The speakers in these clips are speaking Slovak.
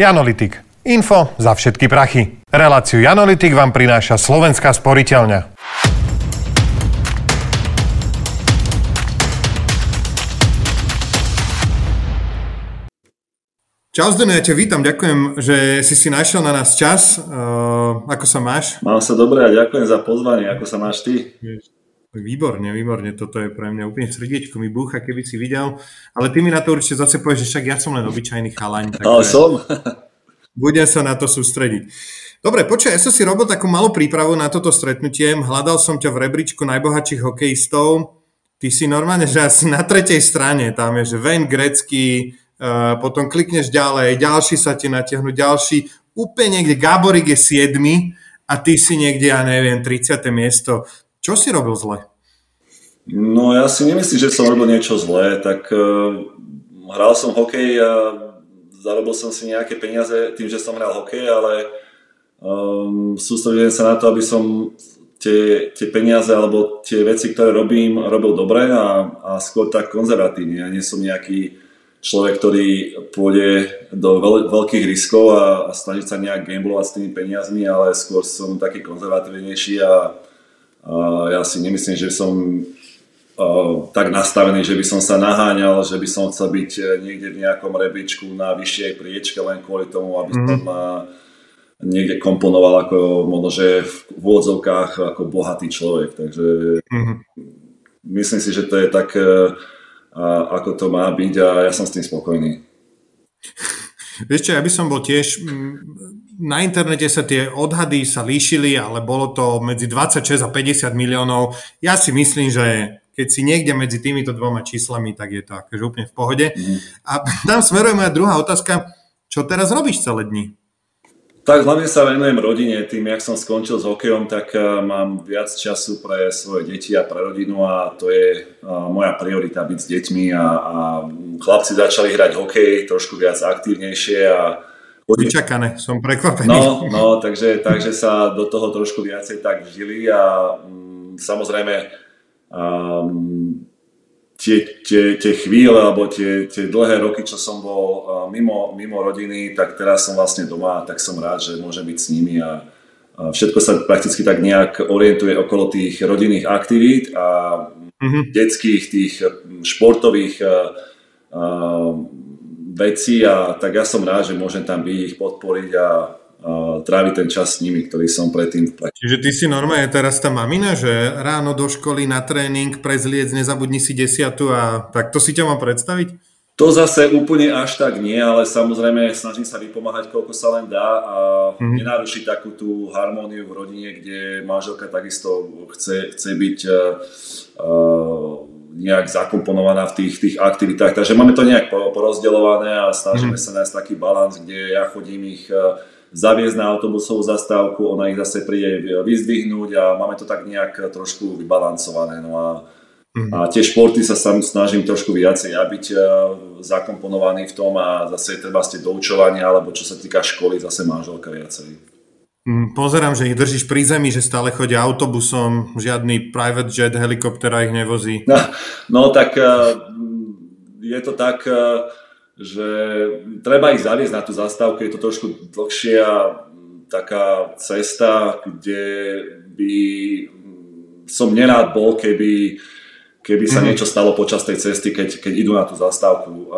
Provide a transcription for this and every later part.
Janolitik. Info za všetky prachy. Reláciu Janolitik vám prináša Slovenská sporiteľňa. Čau Zdeno, ja ťa vítam, ďakujem, že si si našiel na nás čas. Uh, ako sa máš? Mám sa dobre a ďakujem za pozvanie. Ako sa máš ty? Výborne, výborne, toto je pre mňa úplne srdiečko mi búcha, keby si videl. Ale ty mi na to určite zase povieš, že však ja som len obyčajný chalaň. Ale som. budem sa na to sústrediť. Dobre, počkaj, ja som si robil takú malú prípravu na toto stretnutie. Hľadal som ťa v rebríčku najbohatších hokejistov. Ty si normálne, že asi na tretej strane, tam je, že Wayne Gretzky, uh, potom klikneš ďalej, ďalší sa ti natiahnu, ďalší, úplne niekde, Gáborik je 7 a ty si niekde, ja neviem, 30. miesto. Čo si robil zle? No ja si nemyslím, že som robil niečo zlé, tak uh, hral som hokej a zarobil som si nejaké peniaze tým, že som hral hokej, ale um, sústredujem sa na to, aby som tie, tie peniaze alebo tie veci, ktoré robím, robil dobre a, a skôr tak konzervatívne. Ja nie som nejaký človek, ktorý pôjde do veľ, veľkých riskov a, a snaží sa nejak gamblovať s tými peniazmi, ale skôr som taký konzervatívnejší a ja si nemyslím, že som tak nastavený, že by som sa naháňal, že by som chcel byť e, niekde v nejakom rebičku na vyššej priečke len kvôli tomu, aby som mm-hmm. niekde komponoval ako možno, že v úvodzovkách ako bohatý človek. Takže mm-hmm. myslím si, že to je tak, ako to má byť a ja som s tým spokojný. Vieš čo, ja by som bol tiež na internete sa tie odhady sa líšili, ale bolo to medzi 26 a 50 miliónov. Ja si myslím, že keď si niekde medzi týmito dvoma číslami, tak je to akože úplne v pohode. A tam smeruje moja druhá otázka. Čo teraz robíš celé dni? Tak hlavne sa venujem rodine. Tým, jak som skončil s hokejom, tak uh, mám viac času pre svoje deti a pre rodinu a to je uh, moja priorita byť s deťmi a, a chlapci začali hrať hokej trošku viac aktívnejšie a Vyčakané, som prekvapený. No, no takže, takže sa do toho trošku viacej tak vžili a mm, samozrejme um, tie, tie, tie chvíle alebo tie, tie dlhé roky, čo som bol uh, mimo, mimo rodiny, tak teraz som vlastne doma, tak som rád, že môžem byť s nimi a, a všetko sa prakticky tak nejak orientuje okolo tých rodinných aktivít a mm-hmm. detských, tých športových uh, uh, veci a tak ja som rád, že môžem tam byť, ich podporiť a, a tráviť ten čas s nimi, ktorý som predtým v Čiže ty si normálne teraz tá mamina, že ráno do školy na tréning, prezliec, nezabudni si desiatu a tak to si ťa mám predstaviť? To zase úplne až tak nie, ale samozrejme snažím sa vypomáhať, koľko sa len dá a mm-hmm. nenarušiť takú tú harmóniu v rodine, kde manželka takisto chce, chce byť uh, uh, nejak zakomponovaná v tých, tých aktivitách. Takže máme to nejak porozdeľované a snažíme mm. sa nájsť taký balans, kde ja chodím ich e, zaviesť na autobusovú zastávku, ona ich zase príde vyzdvihnúť a máme to tak nejak trošku vybalancované. No a, mm. a tie športy sa sam snažím trošku viacej ja byť e, zakomponovaný v tom a zase treba ste doučovania, alebo čo sa týka školy, zase manželka viacej. Mm, pozerám, že ich držíš pri zemi, že stále chodia autobusom, žiadny private jet, helikoptera ich nevozí. No, no tak eh, je to tak, eh, že treba ich zaviesť na tú zastávku, je to trošku dlhšia taká cesta, kde by som nerád bol, keby, keby sa mm. niečo stalo počas tej cesty, keď, keď idú na tú zastávku.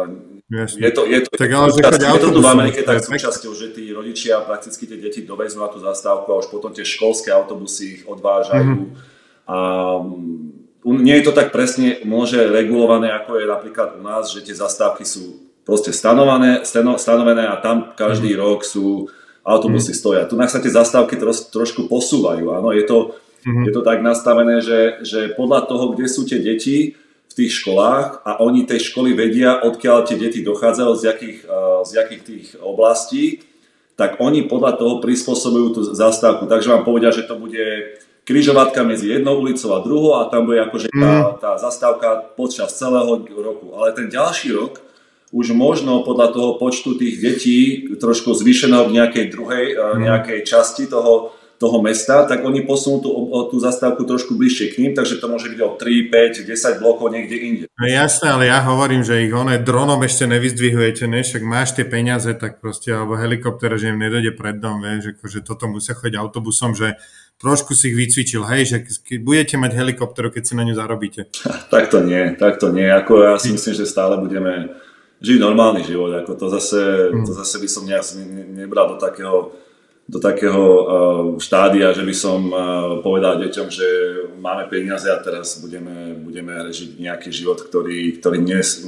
Jasne. Je to, je to, tak ale je to tu v Amerike tak súčasťou, že tí rodičia prakticky tie deti dovezú na tú zastávku a už potom tie školské autobusy ich odvážajú. Mm-hmm. A mm, nie je to tak presne môže regulované, ako je napríklad u nás, že tie zastávky sú proste stanovené, stanovené a tam každý mm-hmm. rok sú autobusy mm-hmm. stoja. Tu sa tie zastávky troš, trošku posúvajú. Áno, je to, mm-hmm. je to tak nastavené, že, že podľa toho, kde sú tie deti, v tých školách a oni tej školy vedia, odkiaľ tie deti dochádzajú, z jakých, z jakých tých oblastí, tak oni podľa toho prispôsobujú tú zastávku. Takže vám povedia, že to bude križovatka medzi jednou ulicou a druhou a tam bude akože tá, mhm. tá zastávka počas celého roku. Ale ten ďalší rok už možno podľa toho počtu tých detí trošku zvýšeného v nejakej druhej, mm. nejakej časti toho, toho mesta, tak oni posunú tú, tú zastávku trošku bližšie k ním, takže to môže byť o 3, 5, 10 blokov niekde inde. No jasné, ale ja hovorím, že ich oné dronom ešte nevyzdvihujete, ne? Však máš tie peniaze, tak proste, alebo helikopter, že im nedojde pred dom, vieš, že toto musia chodiť autobusom, že trošku si ich vycvičil, hej, že keď budete mať helikopteru, keď si na ňu zarobíte. tak to nie, tak to nie, ako ja si myslím, že stále budeme žiť normálny život, ako to zase, to hm. zase by som nejak nebral do takého do takého uh, štádia, že by som uh, povedal deťom, že máme peniaze a teraz budeme, budeme žiť nejaký život, ktorý, ktorý dnes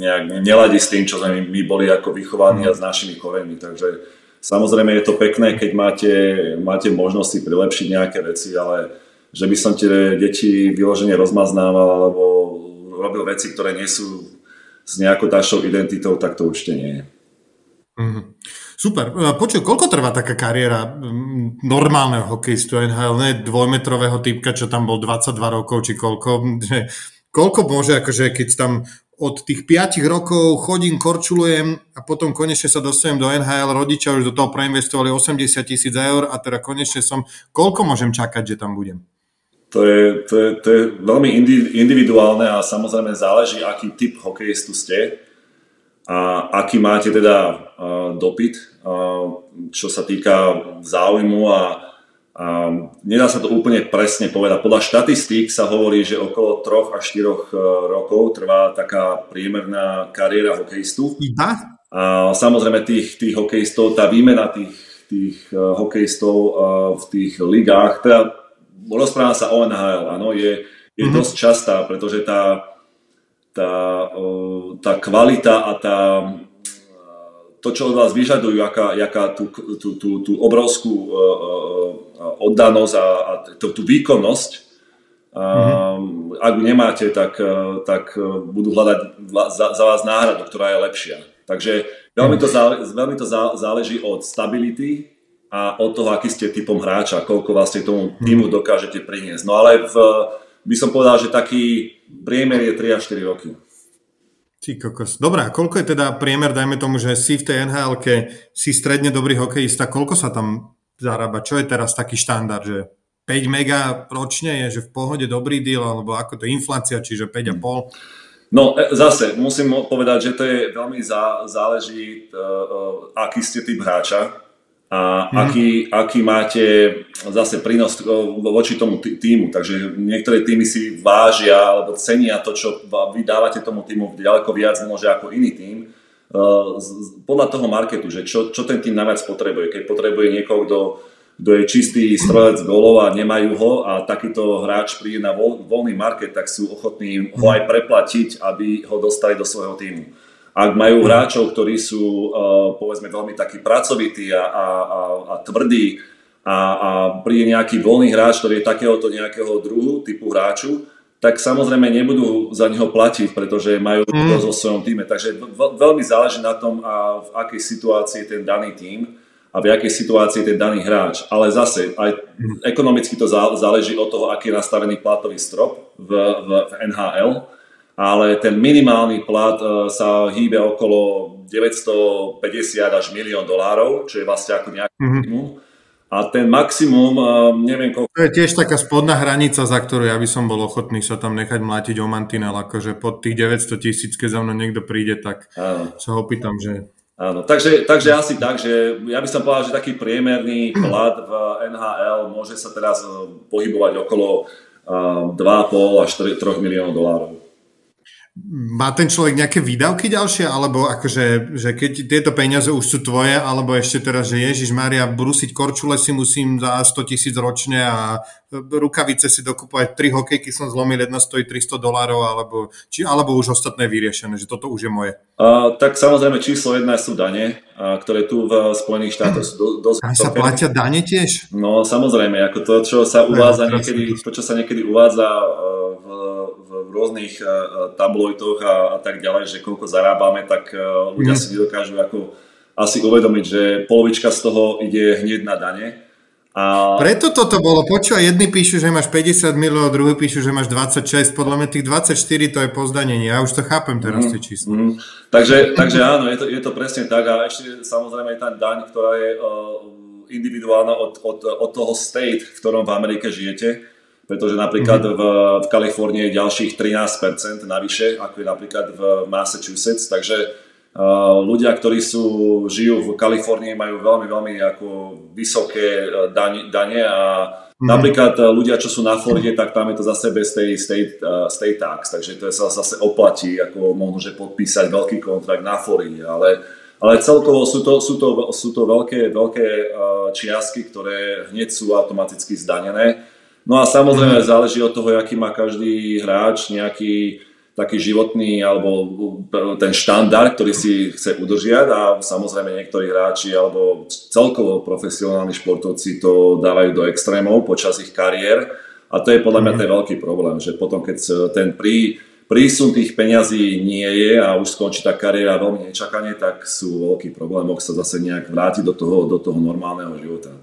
nejak neladí s tým, čo sme my boli ako vychovaní a s našimi koreňmi. Takže samozrejme je to pekné, keď máte, máte možnosti prilepšiť nejaké veci, ale že by som tie deti vyložene rozmaznával alebo robil veci, ktoré nie sú s nejakou tašou identitou, tak to určite nie je. Mm-hmm. Super. E, počuj, koľko trvá taká kariéra normálneho hokejistu NHL, ne dvojmetrového typka, čo tam bol 22 rokov, či koľko? Koľko môže, akože keď tam od tých 5 rokov chodím, korčulujem a potom konečne sa dostanem do NHL, rodičia už do toho preinvestovali 80 tisíc eur a teda konečne som, koľko môžem čakať, že tam budem? To je, to je, to je veľmi individuálne a samozrejme záleží, aký typ hokejistu ste a aký máte teda dopyt čo sa týka záujmu a, a nedá sa to úplne presne povedať. Podľa štatistík sa hovorí, že okolo 3 až 4 e, rokov trvá taká priemerná kariéra hokejistu. Iba? A samozrejme tých, tých hokejistov, tá výmena tých, tých uh, hokejistov uh, v tých ligách, teda rozpráva sa o NHL, áno, je, je mm-hmm. dosť častá, pretože tá, tá, tá kvalita a tá to, čo od vás vyžadujú, aká, aká tú, tú, tú, tú obrovskú uh, oddanosť a, a tú, tú výkonnosť, mm-hmm. ak nemáte, tak, tak budú hľadať za, za vás náhradu, ktorá je lepšia. Takže veľmi to, zále, veľmi to záleží od stability a od toho, aký ste typom hráča, koľko vlastne tomu mhm. týmu dokážete priniesť. No ale v, by som povedal, že taký priemer je 3 až 4 roky. Ty kokos. Dobrá, koľko je teda priemer, dajme tomu, že si v tej nhl si stredne dobrý hokejista, koľko sa tam zarába? Čo je teraz taký štandard, že 5 mega ročne je, že v pohode dobrý deal, alebo ako to je inflácia, čiže 5,5? No e, zase, musím povedať, že to je veľmi zá, záleží, uh, uh, aký ste typ hráča a aký, aký máte zase prínos voči tomu týmu. Takže niektoré týmy si vážia alebo cenia to, čo vy dávate tomu týmu ďaleko viac možno ako iný tým. Podľa toho marketu, že čo, čo ten tým najviac potrebuje. Keď potrebuje niekoho, kto, kto je čistý strelec golov a nemajú ho a takýto hráč príde na voľný market, tak sú ochotní ho aj preplatiť, aby ho dostali do svojho týmu ak majú hráčov, ktorí sú uh, povedzme veľmi takí pracovití a, a, a, a tvrdí a, a príde nejaký voľný hráč, ktorý je takéhoto nejakého druhu, typu hráču, tak samozrejme nebudú za neho platiť, pretože majú mm. so svojom týme. Takže veľmi záleží na tom, a v akej situácii je ten daný tým a v akej situácii je ten daný hráč. Ale zase, aj ekonomicky to záleží od toho, aký je nastavený platový strop v, v, v NHL ale ten minimálny plat e, sa hýbe okolo 950 až milión dolárov, čo je vlastne ako nejaký mm-hmm. minimum. A ten maximum, e, neviem koľko... To je tiež taká spodná hranica, za ktorú ja by som bol ochotný sa tam nechať mlátiť o mantinel, akože pod tých 900 tisíc, keď za mnou niekto príde, tak Áno. sa ho pýtam, že... Áno, takže, takže asi tak, že ja by som povedal, že taký priemerný plat v NHL môže sa teraz e, pohybovať okolo 2,5 až 3 miliónov dolárov má ten človek nejaké výdavky ďalšie, alebo akože, že keď tieto peniaze už sú tvoje, alebo ešte teraz, že Ježiš Maria, brúsiť korčule si musím za 100 tisíc ročne a rukavice si dokupovať, tri hokejky som zlomil, jedna stojí 300 dolárov, alebo, či, alebo už ostatné vyriešené, že toto už je moje. Uh, tak samozrejme číslo jedna sú dane, uh, ktoré tu v Spojených štátoch sú do, dosť... A sa platia dane tiež? No samozrejme, ako to, čo sa uvádza niekedy, to, čo sa niekedy uvádza uh, v rôznych uh, tabloidoch a, a tak ďalej, že koľko zarábame, tak uh, ľudia mm. si nedokážu ako asi uvedomiť, že polovička z toho ide hneď na dane. A... Preto toto bolo, počúvaj, jedni píšu, že máš 50 miliónov, druhý píšu, že máš 26, podľa mňa tých 24 to je pozdanenie, ja už to chápem teraz mm, tie čísla. Mm. Takže, takže áno, je to, je to presne tak a ešte samozrejme je tá daň, ktorá je uh, individuálne od, od, od toho state, v ktorom v Amerike žijete, pretože napríklad mm-hmm. v, v Kalifornii je ďalších 13% navyše, ako je napríklad v Massachusetts, takže ľudia, ktorí sú, žijú v Kalifornii, majú veľmi, veľmi ako vysoké dane, dane a mm-hmm. napríklad ľudia, čo sú na Floride, tak tam je to zase bez tej state, uh, state tax, takže to sa zase oplatí, ako možno, že podpísať veľký kontrakt na Floride, ale ale celkovo sú to, sú to, sú to veľké, veľké čiastky, ktoré hneď sú automaticky zdanené. No a samozrejme záleží od toho, aký má každý hráč nejaký taký životný alebo ten štandard, ktorý si chce udržiať a samozrejme niektorí hráči alebo celkovo profesionálni športovci to dávajú do extrémov počas ich kariér a to je podľa mňa ten veľký problém, že potom keď ten prí, prísun tých peňazí nie je a už skončí tá kariéra veľmi nečakane, tak sú veľký problém, ak sa zase nejak vrátiť do toho, do toho normálneho života.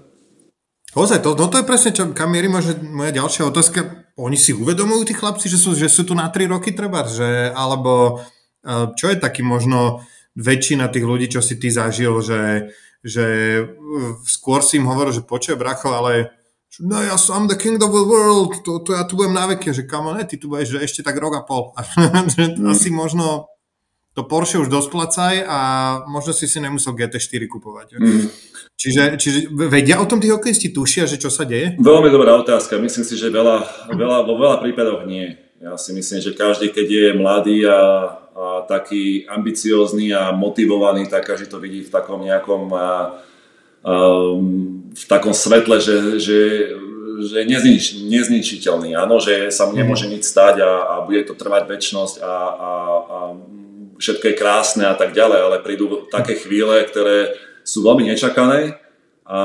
Ozaj, to, no to je presne, čo, kam mierí moja ďalšia otázka. Oni si uvedomujú tí chlapci, že sú, že sú tu na 3 roky treba, že, alebo e, čo je taký možno väčšina tých ľudí, čo si ty zažil, že, že skôr si im hovoril, že počuje bracho, ale no ja som the king of the world, to, to ja tu budem na veky, že kamo, ne, ty tu budeš že ešte tak rok a pol. mm. Asi možno to Porsche už dosplacaj a možno si si nemusel GT4 kupovať. Mm. Čiže, čiže vedia o tom tí hokejisti, tušia, že čo sa deje? Veľmi dobrá otázka. Myslím si, že veľa, veľa, vo veľa prípadoch nie. Ja si myslím, že každý, keď je mladý a, a taký ambiciózny a motivovaný, tak každý to vidí v takom nejakom a, um, v takom svetle, že, že, že neznič, nezničiteľný, áno, že sa mu nemôže nič stať a, a bude to trvať väčšnosť a, a, a všetko je krásne a tak ďalej, ale prídu také chvíle, ktoré sú veľmi nečakané, a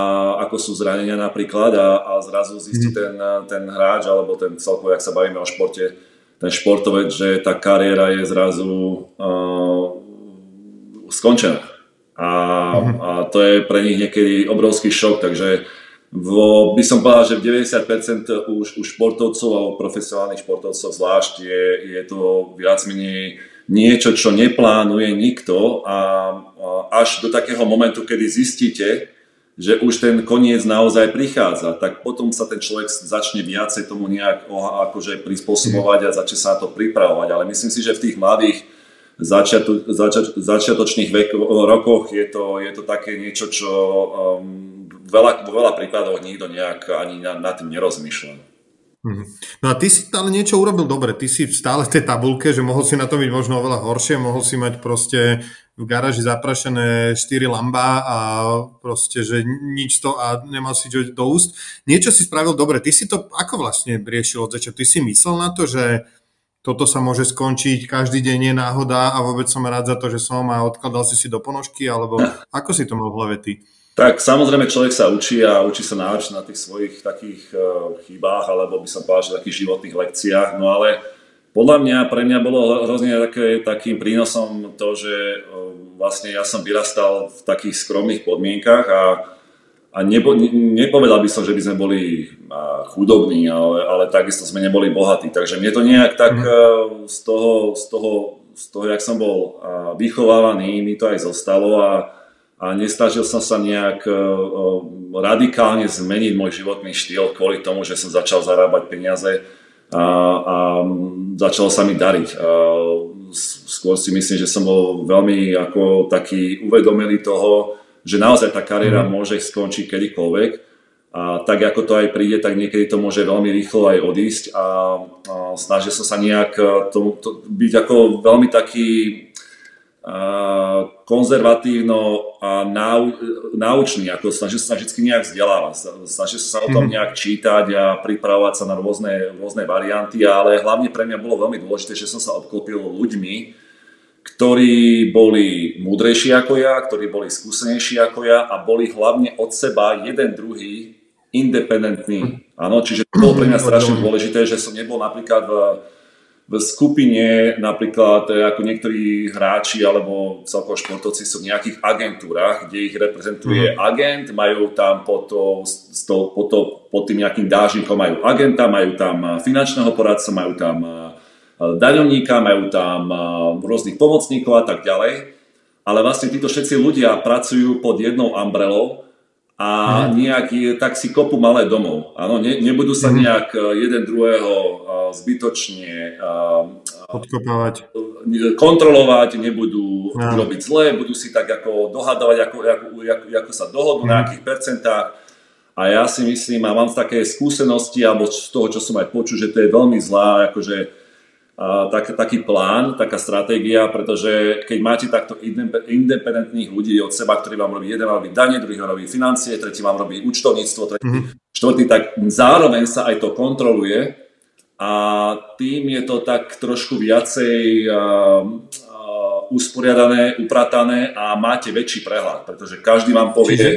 ako sú zranenia napríklad a, a zrazu zistí mm. ten, ten hráč alebo ten celkovo, ak sa bavíme o športe, ten športovec, že tá kariéra je zrazu uh, skončená a, mhm. a to je pre nich niekedy obrovský šok, takže vo, by som povedal, že v 90% už, už športovcov alebo profesionálnych športovcov zvlášť je, je to viac menej niečo, čo neplánuje nikto a, až do takého momentu, kedy zistíte, že už ten koniec naozaj prichádza, tak potom sa ten človek začne viacej tomu nejak akože prispôsobovať a začne sa na to pripravovať. Ale myslím si, že v tých mladých začiatu, začiat, začiatočných vek, rokoch je to, je to také niečo, čo um, veľa, vo veľa prípadoch nikto nejak ani nad, nad tým nerozmýšľa. Mhm. No a ty si ale niečo urobil dobre, ty si stále v tej tabulke, že mohol si na to byť možno oveľa horšie, mohol si mať proste v garáži zaprašené 4 lamba a proste, že nič to a nemal si čo do úst. Niečo si spravil dobre, ty si to ako vlastne riešil od začiatku? Ty si myslel na to, že toto sa môže skončiť, každý deň je náhoda a vôbec som rád za to, že som a odkladal si si do ponožky, alebo ako si to mal v hlave ty? Tak samozrejme človek sa učí a učí sa naučiť na tých svojich takých uh, chybách, alebo by som povedal, že takých životných lekciách, no ale podľa mňa, pre mňa bolo hrozne také, takým prínosom to, že uh, vlastne ja som vyrastal v takých skromných podmienkach a a nebo, nepovedal by som, že by sme boli chudobní, ale, ale takisto sme neboli bohatí. Takže mne to nejak tak mm. z, toho, z, toho, z toho, jak som bol vychovávaný, mi to aj zostalo a, a nestažil som sa nejak radikálne zmeniť môj životný štýl kvôli tomu, že som začal zarábať peniaze a, a začalo sa mi dariť. A skôr si myslím, že som bol veľmi ako taký uvedomelý toho, že naozaj tá kariéra mm. môže skončiť kedykoľvek. A tak ako to aj príde, tak niekedy to môže veľmi rýchlo aj odísť a, a snažil som sa nejak e, to, to, byť ako veľmi taký konzervatívno a nau, naučný, ako snažil som sa vždy nejak vzdelávať, snažil som sa o tom mhm. nejak čítať a pripravovať sa na rôzne, rôzne varianty, ale hlavne pre mňa bolo veľmi dôležité, že som sa obklopil ľuďmi, ktorí boli múdrejší ako ja, ktorí boli skúsenejší ako ja a boli hlavne od seba jeden druhý independentní. Áno, čiže to bolo pre mňa strašne dôležité, že som nebol napríklad v, v skupine, napríklad e, ako niektorí hráči alebo celkovo športovci sú v nejakých agentúrach, kde ich reprezentuje mm. agent, majú tam pod, to, pod, to, pod tým nejakým dážnikom majú agenta, majú tam finančného poradca, majú tam daňovníka, majú tam rôznych pomocníkov a tak ďalej. Ale vlastne títo všetci ľudia pracujú pod jednou umbrelou a mm. nejak tak si kopu malé domov. Áno, ne, nebudú sa mm. nejak e, jeden druhého e, zbytočne podkopávať. Kontrolovať, nebudú ja. robiť zle, budú si tak ako dohadovať, ako, ako, ako, ako sa dohodnú mm. na akých percentách. A ja si myslím, a mám také skúsenosti, alebo z toho, čo som aj počul, že to je veľmi zlá, akože tak, taký plán, taká stratégia, pretože keď máte takto independentných ľudí od seba, ktorí vám robí, jeden robí dane, druhý vám robí financie, tretí vám robí účtovníctvo, tretí, mm-hmm. štvrtý, tak zároveň sa aj to kontroluje a tým je to tak trošku viacej uh, uh, usporiadané, upratané a máte väčší prehľad, pretože každý vám povie, Čiže?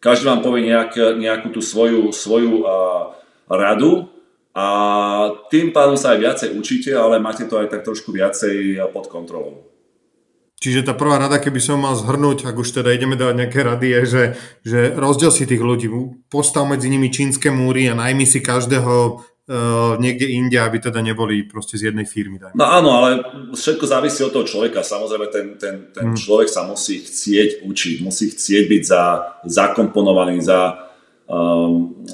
každý vám povie nejak, nejakú tú svoju, svoju uh, radu a tým pádom sa aj viacej učíte, ale máte to aj tak trošku viacej pod kontrolou. Čiže tá prvá rada, keby som mal zhrnúť, ak už teda ideme dávať nejaké rady, je, že, že rozdiel si tých ľudí, postav medzi nimi čínske múry a najmi si každého uh, niekde inde, aby teda neboli proste z jednej firmy. Dajme. No áno, ale všetko závisí od toho človeka. Samozrejme, ten, ten, ten hmm. človek sa musí chcieť učiť, musí chcieť byť za, zakomponovaný, za um,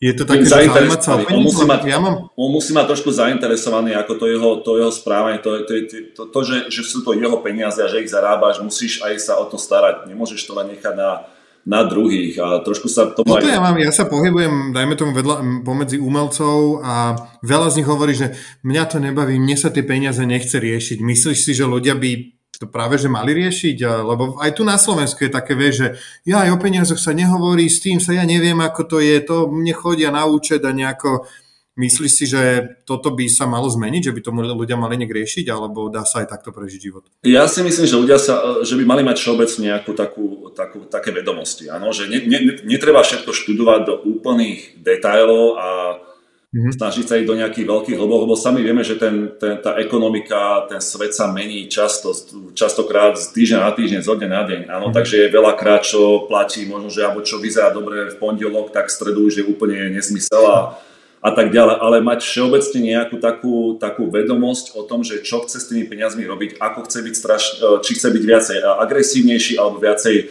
je to také, zainteresovaný. On musí, mať, ja mám... on musí mať trošku zainteresovaný, ako to jeho, to jeho správanie, to, to, to, to, to že, že sú to jeho peniaze a že ich zarábaš, musíš aj sa o to starať. Nemôžeš to len nechať na, na druhých a trošku sa to No to ja mám, ja sa pohybujem, dajme tomu vedľa, pomedzi umelcov a veľa z nich hovorí, že mňa to nebaví, mne sa tie peniaze nechce riešiť. Myslíš si, že ľudia by to práve, že mali riešiť, lebo aj tu na Slovensku je také, vie, že ja aj o peniazoch sa nehovorí, s tým sa ja neviem, ako to je, to mne chodia na účet a nejako, myslíš si, že toto by sa malo zmeniť, že by to ľudia mali nejak riešiť, alebo dá sa aj takto prežiť život? Ja si myslím, že ľudia sa, že by mali mať všeobecne nejakú takú, takú, také vedomosti, ano? že ne, ne, netreba všetko študovať do úplných detailov a mm-hmm. snažiť sa ísť do nejakých veľkých hlbok, lebo sami vieme, že ten, ten, tá ekonomika, ten svet sa mení často, častokrát z týždňa na týždeň, zo dňa na deň. Áno, mm-hmm. takže je veľakrát, čo platí, možno, že alebo čo vyzerá dobre v pondelok, tak v stredu už je úplne nesmysel a, a tak ďalej. Ale mať všeobecne nejakú takú, takú vedomosť o tom, že čo chce s tými peniazmi robiť, ako chce byť straš, či chce byť viacej agresívnejší alebo viacej,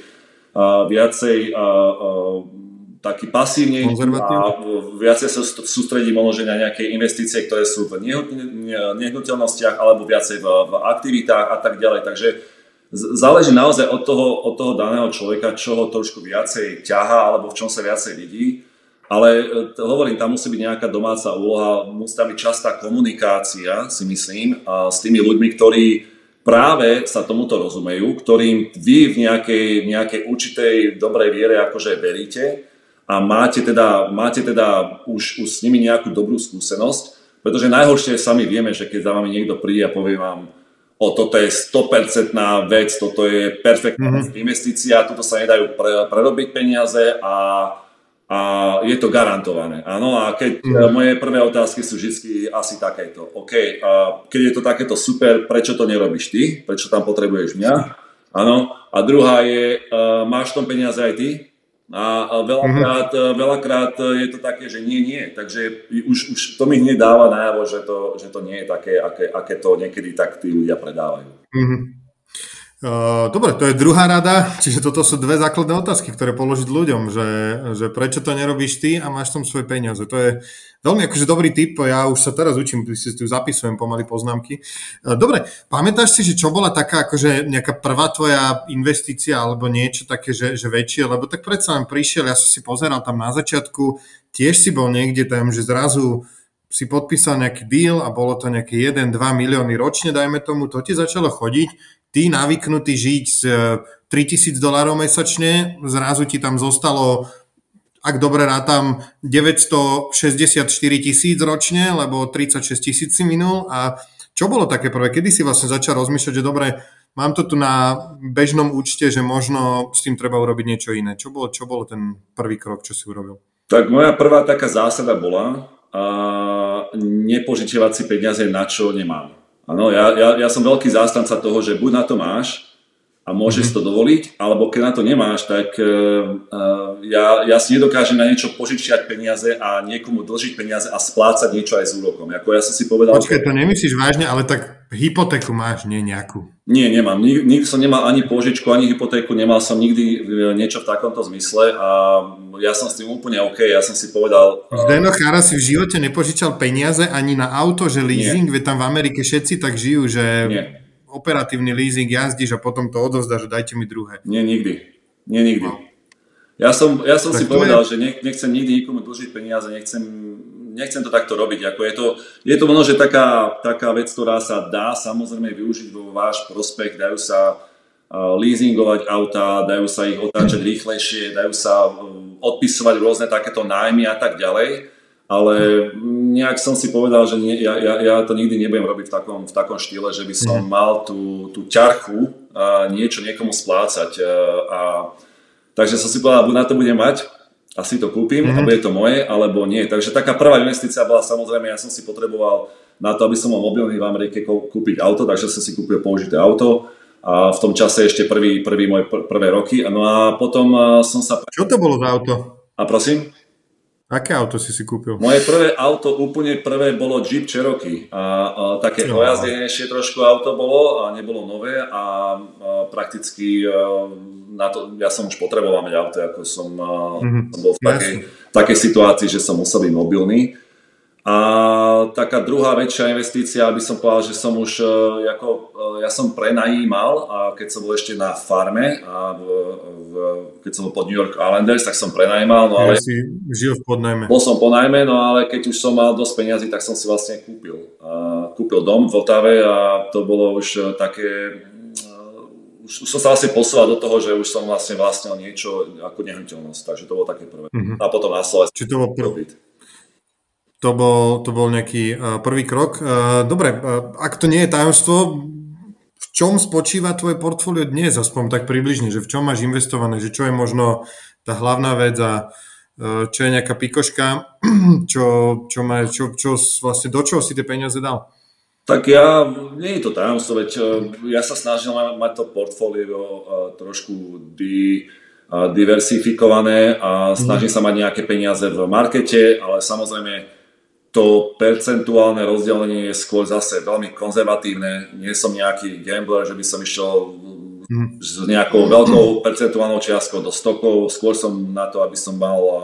viacej taký pasívne a viacej sa sústredí možno na nejaké investície, ktoré sú v nehnuteľnostiach alebo viacej v, v aktivitách a tak ďalej. Takže záleží naozaj od toho, od toho daného človeka, čo ho trošku viacej ťaha alebo v čom sa viacej vidí. Ale e, hovorím, tam musí byť nejaká domáca úloha, musí tam byť častá komunikácia, si myslím, a s tými ľuďmi, ktorí práve sa tomuto rozumejú, ktorým vy v nejakej, nejakej určitej dobrej viere akože veríte a máte teda, máte teda už, už s nimi nejakú dobrú skúsenosť, pretože najhoršie sami vieme, že keď za vami niekto príde a povie vám, o toto je 100% vec, toto je perfektná mm-hmm. investícia, toto sa nedajú pre, prerobiť peniaze a, a je to garantované. Áno, a keď mm-hmm. moje prvé otázky sú vždy asi takéto. OK, a keď je to takéto super, prečo to nerobíš ty? Prečo tam potrebuješ mňa? Áno. A druhá je, uh, máš tom peniaze aj ty? A veľakrát, mm-hmm. veľakrát je to také, že nie, nie. Takže už, už to mi hneď dáva najavo, že to, že to nie je také, aké, aké to niekedy tak tí ľudia predávajú. Mm-hmm. Uh, dobre, to je druhá rada, čiže toto sú dve základné otázky, ktoré položiť ľuďom, že, že prečo to nerobíš ty a máš tam svoje peniaze. To je veľmi akože dobrý tip, ja už sa teraz učím, si tu zapisujem pomaly poznámky. Uh, dobre, pamätáš si, že čo bola taká akože nejaká prvá tvoja investícia alebo niečo také, že, že väčšie, lebo tak predsa len prišiel, ja som si pozeral tam na začiatku, tiež si bol niekde tam, že zrazu si podpísal nejaký deal a bolo to nejaké 1-2 milióny ročne, dajme tomu, to ti začalo chodiť, ty navyknutý žiť z 3000 e, dolárov mesačne, zrazu ti tam zostalo, ak dobre rátam, 964 tisíc ročne, lebo 36 tisíc si minul a čo bolo také prvé? Kedy si vlastne začal rozmýšľať, že dobre, mám to tu na bežnom účte, že možno s tým treba urobiť niečo iné. Čo bolo, čo bolo ten prvý krok, čo si urobil? Tak moja prvá taká zásada bola a nepožičiavať si peniaze na čo nemám. Áno, ja, ja, ja som veľký zástanca toho, že buď na to máš, a môžeš mm-hmm. to dovoliť, alebo keď na to nemáš, tak uh, ja, ja si nedokážem na niečo požičiať peniaze a niekomu dlžiť peniaze a splácať niečo aj s úrokom. Ako ja som si povedal... Počkaj, to nemyslíš vážne, ale tak hypotéku máš, nie nejakú. Nie, nemám. Nik, nikdy som nemal ani pôžičku, ani hypotéku, nemal som nikdy niečo v takomto zmysle a ja som s tým úplne OK. Ja som si povedal... Zdeno Chára si v živote nepožičal peniaze ani na auto, že leasing, veď tam v Amerike všetci tak žijú, že... Nie operatívny leasing jazdíš a potom to odovzdáš, dajte mi druhé. Nie, nikdy. Nie, nikdy. No. Ja som, ja som si povedal, je... že nechcem nikdy nikomu dlžiť peniaze, nechcem, nechcem to takto robiť. Ako je, to, je to možno, že taká, taká vec, ktorá sa dá samozrejme využiť vo váš prospech, dajú sa leasingovať auta, dajú sa ich otáčať rýchlejšie, dajú sa odpisovať rôzne takéto nájmy a tak ďalej ale nejak som si povedal, že nie, ja, ja, ja to nikdy nebudem robiť v takom, v takom štýle, že by som mm. mal tú, tú ťarchu a niečo niekomu splácať. A, a, takže som si povedal, buď na to budem mať, asi to kúpim mm-hmm. a bude to moje, alebo nie. Takže taká prvá investícia bola samozrejme, ja som si potreboval na to, aby som mal mobilný v Amerike kúpiť auto, takže som si kúpil použité auto a v tom čase ešte prvý, prvý moje pr- prvé roky. No a potom som sa... Čo to bolo za auto? A prosím? Aké auto si si kúpil? Moje prvé auto, úplne prvé bolo Jeep Cherokee. A, a také no. ojazdenejšie trošku auto bolo a nebolo nové a, a prakticky a, na to, ja som už potreboval mať auto, ako som, mm-hmm. som bol v takej, takej situácii, že som musel byť mobilný. A taká druhá väčšia investícia, aby som povedal, že som už, e, ako, e, ja som prenajímal, a keď som bol ešte na farme, a v, v, keď som bol pod New York Islanders, tak som prenajímal. No ale, ja si žil v podnajme. Bol som podnajme, no ale keď už som mal dosť peniazy, tak som si vlastne kúpil. A kúpil dom v Otave a to bolo už e, také, už, už som sa vlastne posúval do toho, že už som vlastne vlastnil niečo ako nehnuteľnosť, takže to bolo také prvé. Mm-hmm. A potom na Slovensku. Či to bol prv... To bol, to bol nejaký uh, prvý krok. Uh, dobre, uh, ak to nie je tajomstvo, v čom spočíva tvoje portfólio dnes, aspoň tak približne, že v čom máš investované, že čo je možno tá hlavná vec a čo je nejaká pikoška, čo, čo, má, čo, čo vlastne do čoho si tie peniaze dal? Tak ja, nie je to tajomstvo, veď ja sa snažil mať to portfólio trošku di, diversifikované a snažím mhm. sa mať nejaké peniaze v markete, ale samozrejme to percentuálne rozdelenie je skôr zase veľmi konzervatívne. Nie som nejaký gambler, že by som išiel mm. s nejakou veľkou percentuálnou čiastkou do stokov. Skôr som na to, aby som mal uh,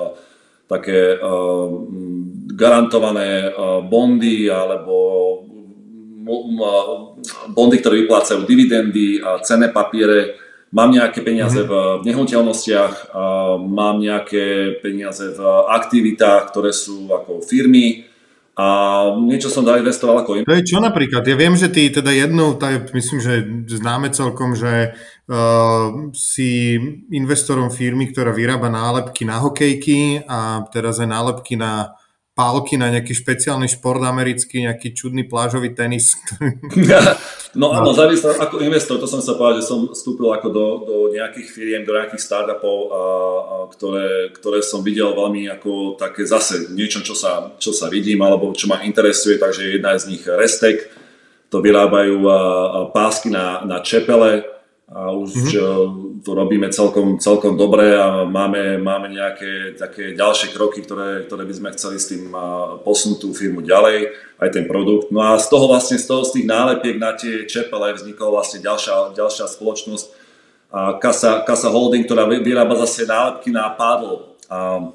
také uh, garantované uh, bondy alebo bondy, ktoré vyplácajú dividendy a cenné papiere. Mám nejaké peniaze mm-hmm. v nehnuteľnostiach, mám nejaké peniaze v aktivitách, ktoré sú ako firmy, a niečo som zainvestoval ako im. To je čo napríklad? Ja viem, že ty teda jednou, tak myslím, že známe celkom, že uh, si investorom firmy, ktorá vyrába nálepky na hokejky a teraz aj nálepky na pálky na nejaký špeciálny šport americký, nejaký čudný plážový tenis. no áno, závislo ako investor, to som sa povedal, že som vstúpil ako do, do nejakých firiem, do nejakých startupov, a, a, ktoré, ktoré som videl veľmi ako také zase niečo, čo sa, čo sa vidím alebo čo ma interesuje, takže jedna z nich Restek, to vyrábajú a, a pásky na, na čepele, a už mm-hmm. to robíme celkom, celkom dobre a máme, máme nejaké také ďalšie kroky, ktoré, ktoré by sme chceli s tým posunúť tú firmu ďalej, aj ten produkt. No a z toho vlastne, z toho z tých nálepiek na tie čepele vznikla vlastne ďalšia, ďalšia spoločnosť a Kasa, Kasa Holding, ktorá vyrába zase nálepky na pádlo. A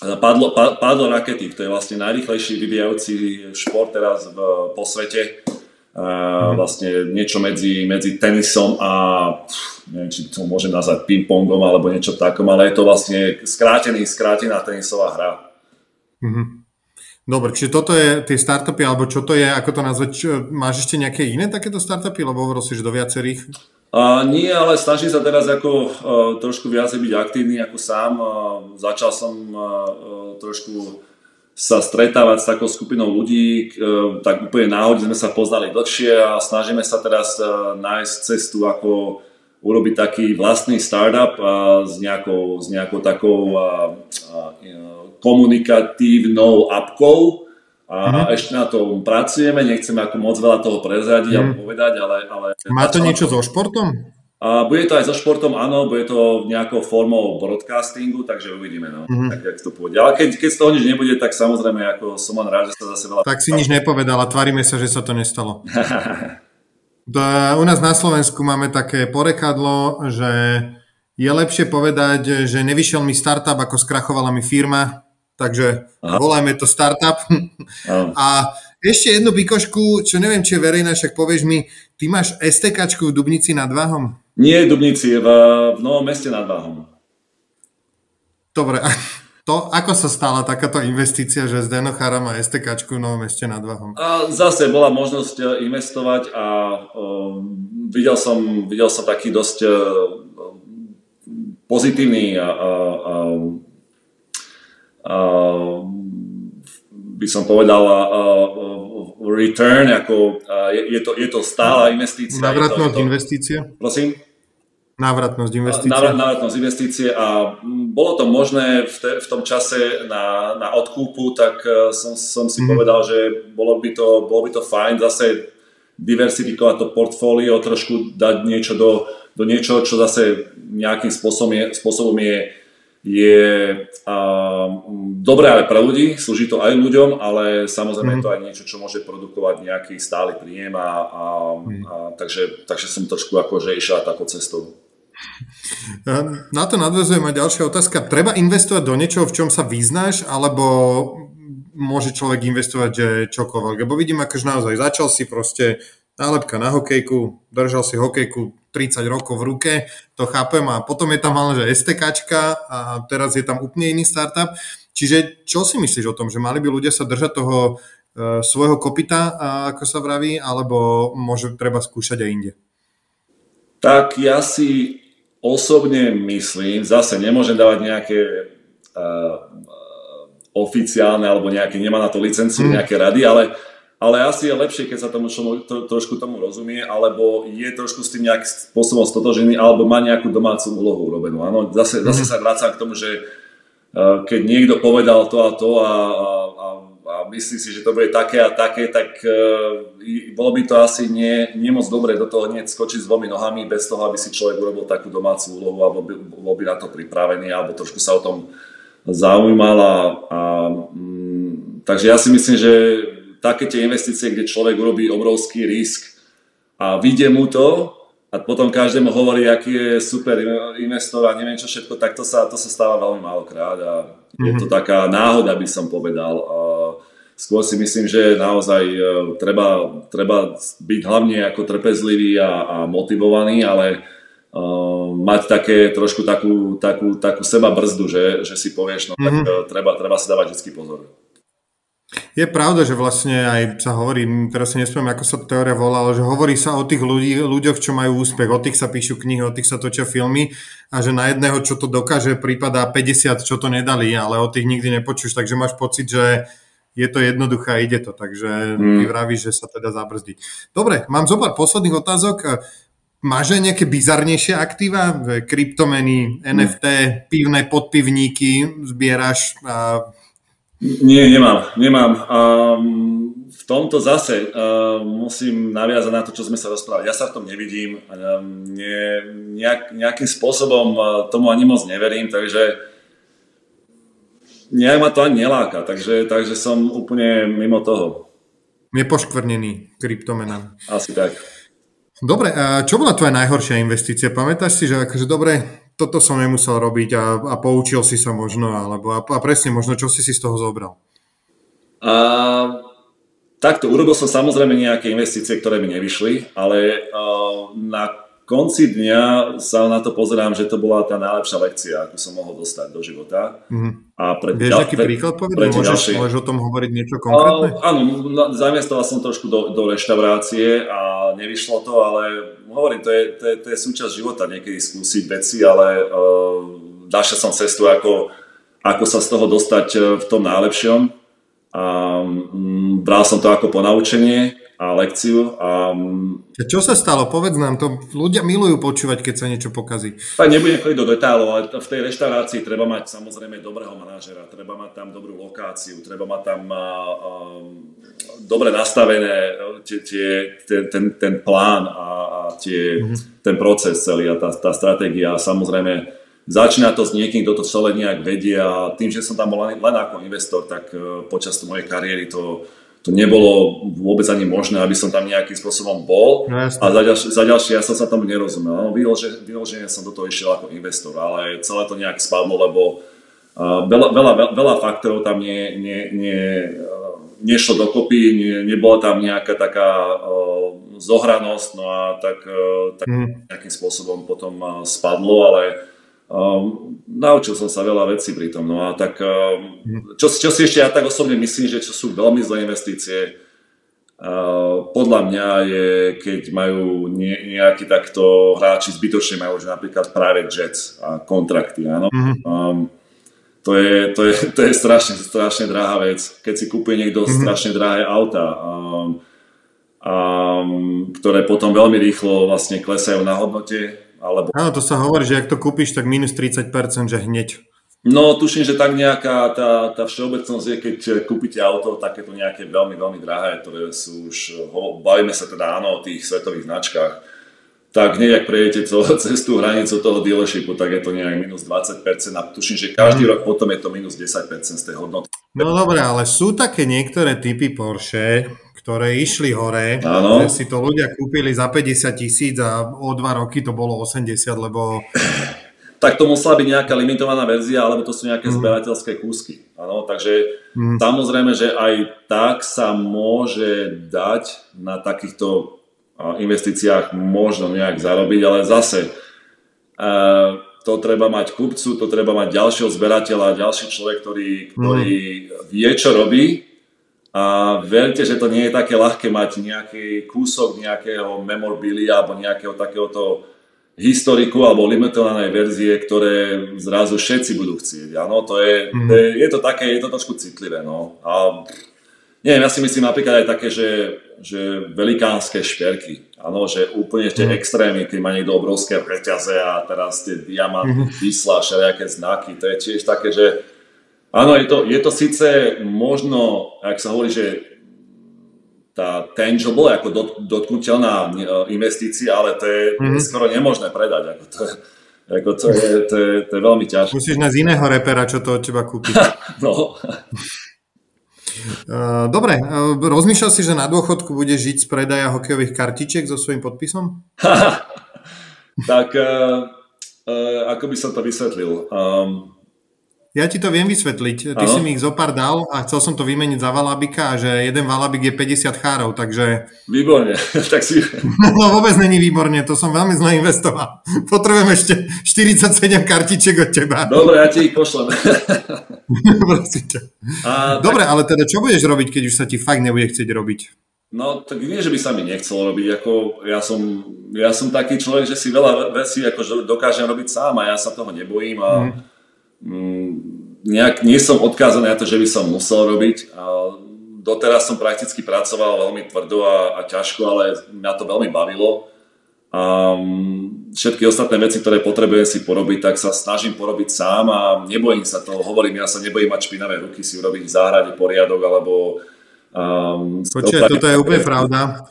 Padlo, padlo rakety, to je vlastne najrychlejší vyvíjajúci šport teraz v, po svete mm. vlastne niečo medzi, medzi tenisom a neviem, či to môžem nazvať ping-pongom alebo niečo takom, ale je to vlastne skrátený, skrátená tenisová hra. Mm-hmm. Dobre, čiže toto je tie startupy, alebo čo to je, ako to nazvať, čo, máš ešte nejaké iné takéto startupy, lebo hovoril si, že do viacerých? Uh, nie, ale snažím sa teraz ako uh, trošku viacej byť aktívny ako sám. Uh, začal som uh, trošku sa stretávať s takou skupinou ľudí, e, tak úplne náhodne sme sa poznali dlhšie a snažíme sa teraz e, nájsť cestu, ako urobiť taký vlastný startup s nejakou, s nejakou takou e, komunikatívnou appkou a mm-hmm. ešte na tom pracujeme, nechceme ako moc veľa toho prezradiť mm. a povedať, ale... ale Má to niečo so športom? A bude to aj so športom, áno, bude to nejakou formou broadcastingu, takže uvidíme, no, mm-hmm. tak jak to pôjde. Ale keď, keď z toho nič nebude, tak samozrejme, ako som len rád, že sa zase veľa... Tak si nič nepovedal a tvárime sa, že sa to nestalo. u nás na Slovensku máme také porekadlo, že je lepšie povedať, že nevyšiel mi startup, ako skrachovala mi firma, takže Aha. volajme to startup. A ešte jednu pikošku, čo neviem, či je verejná, však povieš mi, ty máš STKčku v Dubnici nad Váhom? Nie v Dubnici, v, v Novom meste nad Váhom. Dobre, to, ako sa stala takáto investícia, že Zdeno Chara má STKčku v Novom meste nad Váhom? A zase bola možnosť e, investovať a uh, videl, som, videl som taký dosť uh, pozitívny a, a, a, a by som povedal, uh, uh, return, ako je, je, to, je to stála investícia. Návratnosť investície? Prosím? Návratnosť investície. Návrat, návratnosť investície a bolo to možné v, te, v tom čase na, na odkúpu, tak som, som si mm. povedal, že bolo by, to, bolo by to fajn zase diversifikovať to portfólio, trošku dať niečo do, do niečo, čo zase nejakým spôsobom je, spôsobom je je a, dobré aj pre ľudí, slúži to aj ľuďom, ale samozrejme mm. je to aj niečo, čo môže produkovať nejaký stály príjem a, a, mm. a takže, takže som trošku akože išiel takou cestou. Na to nadvezujem aj ďalšia otázka. Treba investovať do niečoho, v čom sa vyznáš, alebo môže človek investovať že čokoľvek? Lebo vidím, akože naozaj začal si proste nálepka na hokejku, držal si hokejku 30 rokov v ruke, to chápem a potom je tam ale že STKčka a teraz je tam úplne iný startup. Čiže čo si myslíš o tom, že mali by ľudia sa držať toho e, svojho kopita, ako sa vraví, alebo môže treba skúšať aj inde? Tak ja si osobne myslím, zase nemôžem dávať nejaké uh, oficiálne alebo nejaké, nemá na to licenciu, mm. nejaké rady, ale ale asi je lepšie, keď sa tomu čo, to, trošku tomu rozumie, alebo je trošku s tým nejakým spôsobom stotožený, alebo má nejakú domácu úlohu urobenú. Áno, zase, zase sa vracam k tomu, že uh, keď niekto povedal to a to a, a, a, a myslí si, že to bude také a také, tak uh, bolo by to asi nie, nie moc dobre do toho hneď skočiť s dvomi nohami bez toho, aby si človek urobil takú domácu úlohu, alebo by, bol by na to pripravený, alebo trošku sa o tom zaujímal. A, a, mm, takže ja si myslím, že také tie investície, kde človek urobí obrovský risk a vyjde mu to a potom každému hovorí, aký je super investor a neviem čo všetko, tak to sa, to sa stáva veľmi málokrát a mm-hmm. je to mhm. taká náhoda, by som povedal. A skôr si myslím, že naozaj e, treba, treba byť hlavne ako trpezlivý a, a motivovaný, ale uh, mať také trošku takú, takú, takú seba brzdu, že, že si povieš, no mm-hmm. tak uh, treba, treba si dávať vždy pozor. Je pravda, že vlastne aj sa hovorí, teraz si nespomínam, ako sa teória volá, ale že hovorí sa o tých ľudí, ľuďoch, čo majú úspech, o tých sa píšu knihy, o tých sa točia filmy a že na jedného, čo to dokáže, prípada 50, čo to nedali, ale o tých nikdy nepočuješ, takže máš pocit, že je to jednoduché a ide to, takže mm. ty vravíš, že sa teda zabrzdí. Dobre, mám zo pár posledných otázok. Máš aj nejaké bizarnejšie aktíva? Kryptomeny, NFT, pivné podpivníky zbieraš? A nie, nemám. nemám. Um, v tomto zase um, musím naviazať na to, čo sme sa rozprávali. Ja sa v tom nevidím. Um, nie, nejak, nejakým spôsobom uh, tomu ani moc neverím, takže nejak ma to ani neláka, takže, takže som úplne mimo toho. Nepoškvrnený kryptomenami. Asi tak. Dobre, čo bola tvoja najhoršia investícia? Pamätáš si, že akože dobre, toto som nemusel robiť a, a poučil si sa možno, alebo a, a presne možno, čo si si z toho zobral? A, takto, urobil som samozrejme nejaké investície, ktoré mi nevyšli, ale a, na konci dňa sa na to pozerám, že to bola tá najlepšia lekcia, ako som mohol dostať do života. Mm-hmm. A pre, Vieš nejaký príklad povedať? Môžeš, ďalší... môžeš o tom hovoriť niečo konkrétne? Uh, áno, zainvestoval som trošku do, do reštaurácie a nevyšlo to, ale hovorím, to je, to je, to je súčasť života, niekedy skúsiť veci, ale uh, našiel som cestu, ako, ako sa z toho dostať v tom najlepšom. A um, bral som to ako ponaučenie a lekciu. A... Čo sa stalo? Povedz nám to. Ľudia milujú počúvať, keď sa niečo pokazí. Tak nebudem chodiť do detailov, ale v tej reštaurácii treba mať samozrejme dobrého manažera, treba mať tam dobrú lokáciu, treba mať tam uh, uh, dobre nastavené tie, tie, ten, ten, ten plán a, a tie, mm-hmm. ten proces celý a tá, tá stratégia. Samozrejme, začína to s niekým, kto to celé nejak vedie a tým, že som tam bol len, len ako investor, tak uh, počas mojej kariéry to to nebolo vôbec ani možné, aby som tam nejakým spôsobom bol. No, a za ďalšie, za ďalšie ja som sa tomu nerozumel. No, vyloženie som do toho išiel ako investor, ale celé to nejak spadlo, lebo uh, veľa, veľa, veľa faktorov tam nie, nie, nie, uh, nešlo dokopy, nie, nebola tam nejaká taká uh, zohranosť, no a tak, uh, tak mm. nejakým spôsobom potom uh, spadlo, ale Um, naučil som sa veľa vecí pri tom. No a tak, um, čo, čo si ešte ja tak osobne myslím, že čo sú veľmi zlé investície, uh, podľa mňa je, keď majú ne, nejakí takto hráči zbytočne majú, že napríklad private jets a kontrakty, áno. Mm-hmm. Um, to je, to, je, to je strašne, strašne drahá vec. Keď si kúpuje niekto mm-hmm. strašne drahé auta, um, um, ktoré potom veľmi rýchlo vlastne klesajú na hodnote, alebo... Áno, to sa hovorí, že ak to kúpiš, tak minus 30%, že hneď. No, tuším, že tak nejaká tá, tá všeobecnosť je, keď kúpite auto takéto nejaké veľmi, veľmi drahé, ktoré sú už, bavíme sa teda áno o tých svetových značkách, tak hneď, ak prejdete cez tú hranicu toho dealershipu, tak je to nejak minus 20% a tuším, že každý rok potom je to minus 10% z tej hodnoty. No dobre, ale sú také niektoré typy Porsche, ktoré išli hore, ano. že si to ľudia kúpili za 50 tisíc a o dva roky to bolo 80, lebo... Tak to musela byť nejaká limitovaná verzia, alebo to sú nejaké mm. zberateľské kúsky. Ano, takže mm. samozrejme, že aj tak sa môže dať na takýchto investíciách možno nejak zarobiť, ale zase to treba mať kupcu, to treba mať ďalšieho zberateľa, ďalší človek, ktorý, ktorý mm. vie, čo robí a verte, že to nie je také ľahké mať nejaký kúsok nejakého memorabilia alebo nejakého takéhoto historiku alebo limitovanej verzie, ktoré zrazu všetci budú chcieť. Áno, to je, mm. to je, je to také, je to trošku citlivé. No. A neviem, ja si myslím napríklad aj také, že, že velikánske šperky. Áno, že úplne tie mm. extrémy, keď má niekto obrovské preťaze a teraz tie diamanty, mm. vysla, všelijaké znaky, to je tiež také, že Áno, je to, je to síce možno, ak sa hovorí, že tá tangible, ako dot, dotknutelná e, investícia, ale to je, mm-hmm. skoro nemožné predať. Ako to, ako to, je, to, je, to je veľmi ťažké. Musíš nájsť iného repera, čo to od teba kúpiť. no. E, dobre, e, rozmýšľal si, že na dôchodku bude žiť z predaja hokejových kartičiek so svojím podpisom? tak, uh, uh, ako by som to vysvetlil? Um, ja ti to viem vysvetliť. Ty ano. si mi ich zopár dal a chcel som to vymeniť za valabika že jeden valabik je 50 chárov, takže... Výborne, tak si... No vôbec není výborne, to som veľmi zle investoval. Potrebujem ešte 47 kartiček od teba. Dobre, ja ti ich pošlem. A, Dobre, tak... ale teda čo budeš robiť, keď už sa ti fakt nebude chcieť robiť? No, tak nie, že by sa mi nechcelo robiť, ako ja som, ja som taký človek, že si veľa vecí ako dokážem robiť sám a ja sa toho nebojím a Mm, nejak nie som odkázaný na to, že by som musel robiť. Doteraz som prakticky pracoval veľmi tvrdo a, a ťažko, ale mňa to veľmi bavilo. A mm, všetky ostatné veci, ktoré potrebujem si porobiť, tak sa snažím porobiť sám a nebojím sa toho. Hovorím, ja sa nebojím mať špinavé ruky, si urobiť v záhrade poriadok alebo... Um, Počuaj, toto je úplne pravda.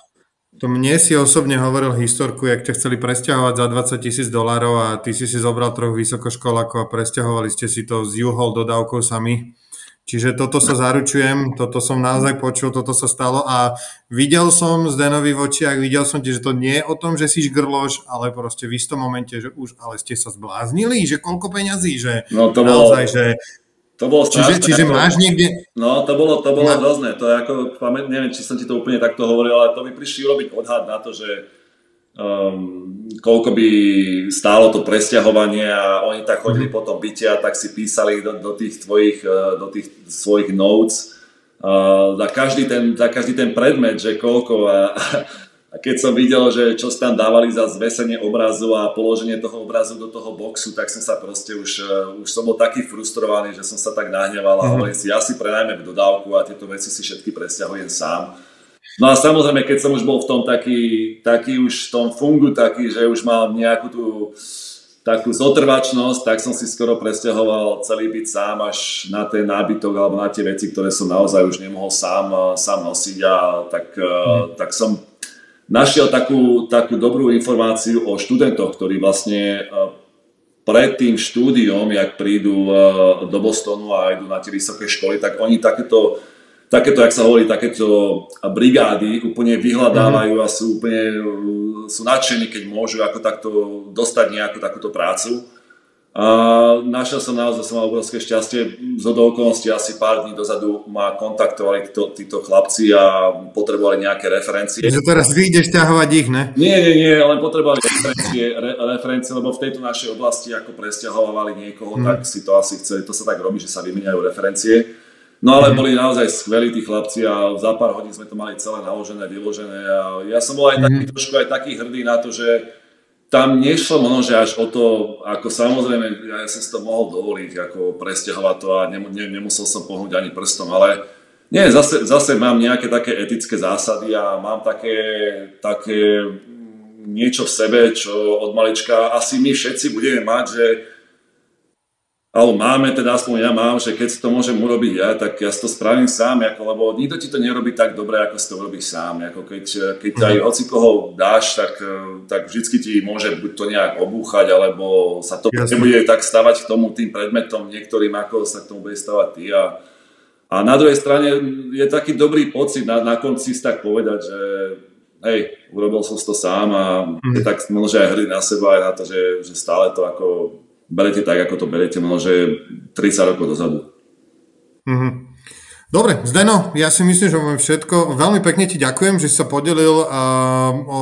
To mne si osobne hovoril historku, jak ťa chceli presťahovať za 20 tisíc dolárov a ty si si zobral troch vysokoškolákov a presťahovali ste si to z U-Haul dodávkou sami. Čiže toto sa zaručujem, toto som naozaj počul, toto sa stalo a videl som z Denovi v očiach, videl som ti, že to nie je o tom, že si žgrloš, ale proste v istom momente, že už, ale ste sa zbláznili, že koľko peňazí, že no to bolo, naozaj, že to bolo strašné. Čiže, čiže máš niekde... No, to bolo, to bolo hrozné. To je ako, neviem, či som ti to úplne takto hovoril, ale to by prišli urobiť odhad na to, že um, koľko by stálo to presťahovanie a oni tak chodili mm. po tom byte a tak si písali do, do tých tvojich, uh, do tých svojich notes uh, za, každý ten, za každý ten predmet, že koľko a, a keď som videl, že čo tam dávali za zvesenie obrazu a položenie toho obrazu do toho boxu, tak som sa proste už, uh, už som bol taký frustrovaný, že som sa tak nahneval a mm-hmm. hovorím si, ja si prenajmem dodávku a tieto veci si všetky presťahujem sám. No a samozrejme, keď som už bol v tom taký, taký už v tom fungu, taký, že už mal nejakú tú takú zotrvačnosť, tak som si skoro presťahoval celý byt sám až na ten nábytok alebo na tie veci, ktoré som naozaj už nemohol sám, sám nosiť a tak, mm. tak som našiel takú, takú dobrú informáciu o študentoch, ktorí vlastne pred tým štúdiom, jak prídu do Bostonu a idú na tie vysoké školy, tak oni takéto takéto, jak sa hovorí, takéto brigády úplne vyhľadávajú a sú úplne sú nadšení, keď môžu ako takto dostať nejakú takúto prácu. A našiel som naozaj, som mal obrovské šťastie. Z okolností asi pár dní dozadu ma kontaktovali títo, títo chlapci a potrebovali nejaké referencie. Takže teraz vyjdeš ťahovať ich, ne? Nie, nie, nie, len potrebovali referencie, re, referencie, lebo v tejto našej oblasti ako presťahovali niekoho, hmm. tak si to asi chceli, to sa tak robí, že sa vymeniajú referencie. No ale mhm. boli naozaj skvelí tí chlapci a za pár hodín sme to mali celé naložené, vyložené a ja som bol aj taký, mm. trošku aj taký hrdý na to, že tam nešlo možno, že až o to, ako samozrejme, ja som si to mohol dovoliť, ako presťahovať to a nem, ne, nemusel som pohnúť ani prstom, ale nie, zase, zase mám nejaké také etické zásady a mám také, také niečo v sebe, čo od malička asi my všetci budeme mať, že alebo máme, teda aspoň ja mám, že keď si to môžem urobiť ja, tak ja si to spravím sám, ako, lebo nikto ti to nerobí tak dobre, ako si to robíš sám. Ako keď, keď aj mhm. hoci koho dáš, tak, tak vždycky ti môže buď to nejak obúchať, alebo sa to Jasne. nebude tak stavať k tomu tým predmetom niektorým, ako sa k tomu bude stavať ty. A, a na druhej strane je taký dobrý pocit na, na konci si tak povedať, že hej, urobil som to sám a mm. tak možno aj hrdý na seba aj na to, že, že stále to ako berete tak, ako to berete, že 30 rokov dozadu. Mm-hmm. Dobre, Zdeno, ja si myslím, že máme všetko. Veľmi pekne ti ďakujem, že si sa podelil uh, o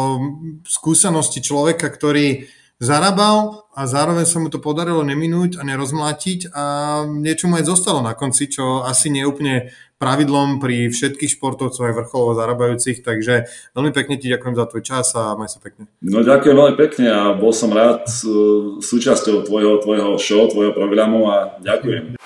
skúsenosti človeka, ktorý zarábal a zároveň sa mu to podarilo neminúť a nerozmlátiť a niečo mu aj zostalo na konci, čo asi nie je úplne pravidlom pri všetkých športovcov aj vrcholovo zarábajúcich, takže veľmi pekne ti ďakujem za tvoj čas a maj sa pekne. No ďakujem veľmi pekne a bol som rád súčasťou tvojho, tvojho show, tvojho programu a ďakujem.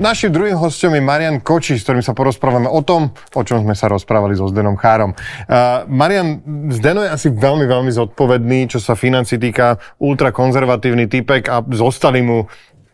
Našim druhým hostom je Marian Koči, s ktorým sa porozprávame o tom, o čom sme sa rozprávali so Zdenom Chárom. Uh, Marian, Zdeno je asi veľmi, veľmi zodpovedný, čo sa financí týka, ultrakonzervatívny typek a zostali mu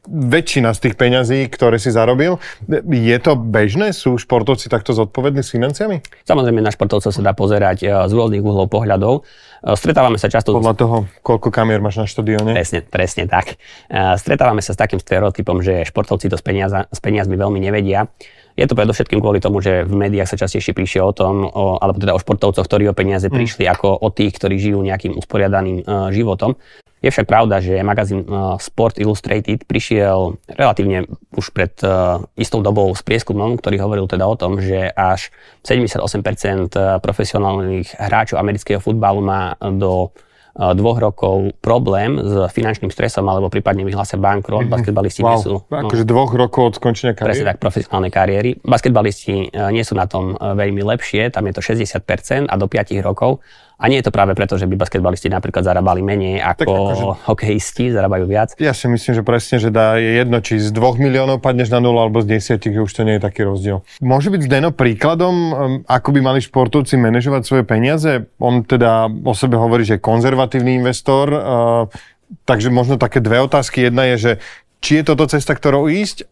väčšina z tých peňazí, ktoré si zarobil. Je to bežné? Sú športovci takto zodpovední s financiami? Samozrejme, na športovcov sa dá pozerať e, z rôznych uhlov pohľadov. E, stretávame sa často... Podľa toho, koľko kamier máš na štadióne? Presne, presne tak. E, stretávame sa s takým stereotypom, že športovci to s, peniaza, s peniazmi veľmi nevedia. Je to predovšetkým kvôli tomu, že v médiách sa častejšie píše o tom, o, alebo teda o športovcoch, ktorí o peniaze mm. prišli, ako o tých, ktorí žijú nejakým usporiadaným uh, životom. Je však pravda, že magazín uh, Sport Illustrated prišiel relatívne už pred uh, istou dobou s prieskumom, ktorý hovoril teda o tom, že až 78% uh, profesionálnych hráčov amerického futbalu má do dvoch rokov problém s finančným stresom alebo prípadne vyhlásia bankrot. Mm-hmm. Basketbalisti wow. nie sú... No, akože dvoch rokov od skončenia kariéry? Presne tak, profesionálnej kariéry. Basketbalisti nie sú na tom veľmi lepšie, tam je to 60% a do 5 rokov a nie je to práve preto, že by basketbalisti napríklad zarábali menej ako akože, hokejisti, zarábajú viac. Ja si myslím, že presne, že dá, je jedno, či z 2 miliónov padneš na 0 alebo z 10, že už to nie je taký rozdiel. Môže byť Zdeno príkladom, um, ako by mali športovci manažovať svoje peniaze? On teda o sebe hovorí, že je konzervatívny investor, uh, takže možno také dve otázky. Jedna je, že či je toto cesta, ktorou ísť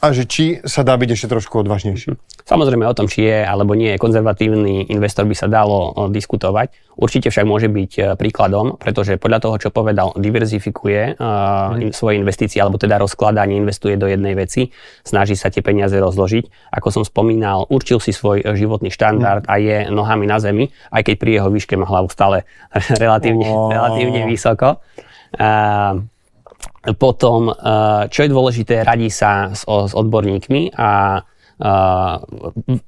a že či sa dá byť ešte trošku odvážnejší. Samozrejme o tom, či je alebo nie je konzervatívny investor by sa dalo diskutovať. Určite však môže byť e, príkladom, pretože podľa toho, čo povedal, diverzifikuje mm. svoje investície, alebo teda rozkladá, neinvestuje do jednej veci, snaží sa tie peniaze rozložiť. Ako som spomínal, určil si svoj životný štandard mm. a je nohami na zemi, aj keď pri jeho výške má hlavu stále relatívne, oh. relatívne vysoko. Uh, potom, eh, čo je dôležité, radí sa s, s odborníkmi a Uh,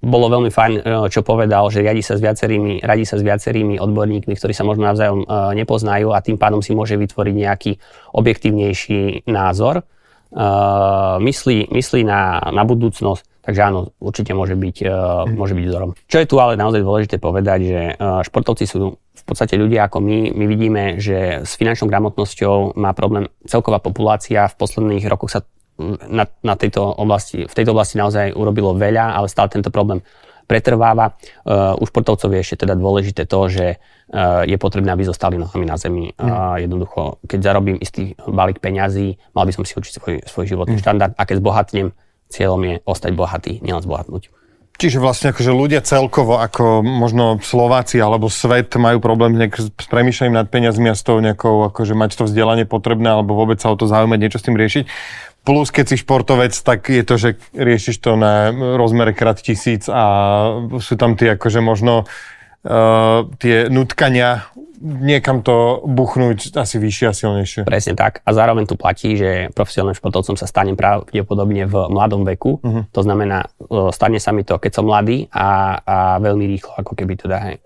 bolo veľmi fajn, eh, čo povedal, že radí sa s viacerými, radí sa s viacerými odborníkmi, ktorí sa možno navzájom uh, nepoznajú a tým pádom si môže vytvoriť nejaký objektívnejší názor. Uh, myslí, myslí na, na budúcnosť, takže áno, určite môže byť, uh, môže byť vzorom. Čo je tu ale naozaj dôležité povedať, že uh, športovci sú v podstate ľudia ako my, my vidíme, že s finančnou gramotnosťou má problém celková populácia. V posledných rokoch sa na, na tejto oblasti, v tejto oblasti naozaj urobilo veľa, ale stále tento problém pretrváva. U športovcov je ešte teda dôležité to, že je potrebné, aby zostali nohami na zemi. Mm. Jednoducho, keď zarobím istý balík peňazí, mal by som si učiť svoj, svoj životný mm. štandard a keď zbohatnem, cieľom je ostať bohatý, nielen zbohatnúť. Čiže vlastne akože ľudia celkovo, ako možno Slováci alebo svet majú problém nejak s premýšľaním nad peniazmi a s tou nejakou, akože mať to vzdelanie potrebné alebo vôbec sa o to zaujímať, niečo s tým riešiť. Plus, keď si športovec, tak je to, že riešiš to na rozmere krát tisíc a sú tam tie akože možno uh, tie nutkania niekam to buchnúť asi vyššie a silnejšie. Presne tak. A zároveň tu platí, že profesionálnym športovcom sa stane pravdepodobne v mladom veku. Uh-huh. To znamená, stane sa mi to, keď som mladý a, a veľmi rýchlo, ako keby teda hej,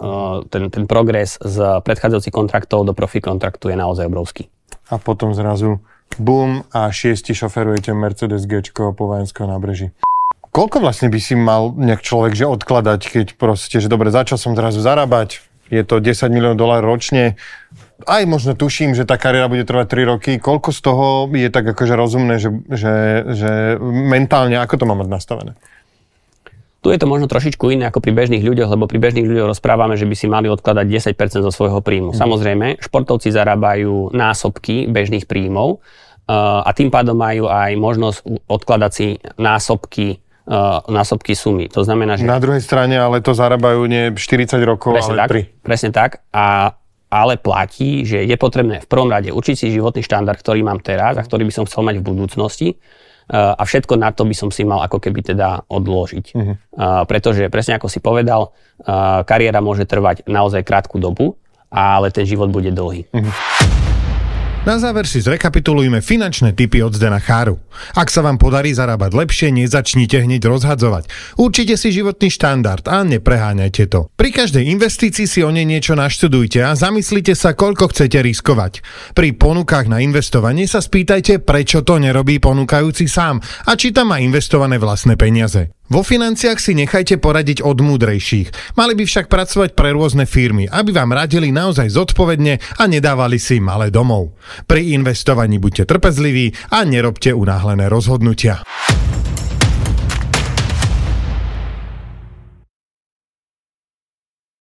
ten, ten progres z predchádzajúcich kontraktov do profi kontraktu je naozaj obrovský. A potom zrazu bum a šiesti šoferujete Mercedes G po Vojenskom nábreží. Koľko vlastne by si mal nejak človek že odkladať, keď proste, že dobre, začal som zrazu zarábať, je to 10 miliónov dolárov ročne, aj možno tuším, že tá kariéra bude trvať 3 roky. Koľko z toho je tak akože rozumné, že, že, že mentálne, ako to má mať nastavené? Tu je to možno trošičku iné ako pri bežných ľuďoch, lebo pri bežných ľuďoch rozprávame, že by si mali odkladať 10% zo svojho príjmu. Hmm. Samozrejme, športovci zarábajú násobky bežných príjmov uh, a tým pádom majú aj možnosť odkladať si násobky násobky sumy. To znamená, že... Na druhej strane ale to zarábajú nie 40 rokov, presne ale tak, 3. Presne tak. A, ale platí, že je potrebné v prvom rade učiť si životný štandard, ktorý mám teraz a ktorý by som chcel mať v budúcnosti. Uh, a všetko na to by som si mal ako keby teda odložiť. Uh-huh. Uh, pretože presne ako si povedal, uh, kariéra môže trvať naozaj krátku dobu, ale ten život bude dlhý. Uh-huh. Na záver si zrekapitulujme finančné typy od Zdena Cháru. Ak sa vám podarí zarábať lepšie, nezačnite hneď rozhadzovať. Určite si životný štandard a nepreháňajte to. Pri každej investícii si o nej niečo naštudujte a zamyslite sa, koľko chcete riskovať. Pri ponukách na investovanie sa spýtajte, prečo to nerobí ponúkajúci sám a či tam má investované vlastné peniaze. Vo financiách si nechajte poradiť od múdrejších. Mali by však pracovať pre rôzne firmy, aby vám radili naozaj zodpovedne a nedávali si malé domov. Pri investovaní buďte trpezliví a nerobte unáhlené rozhodnutia.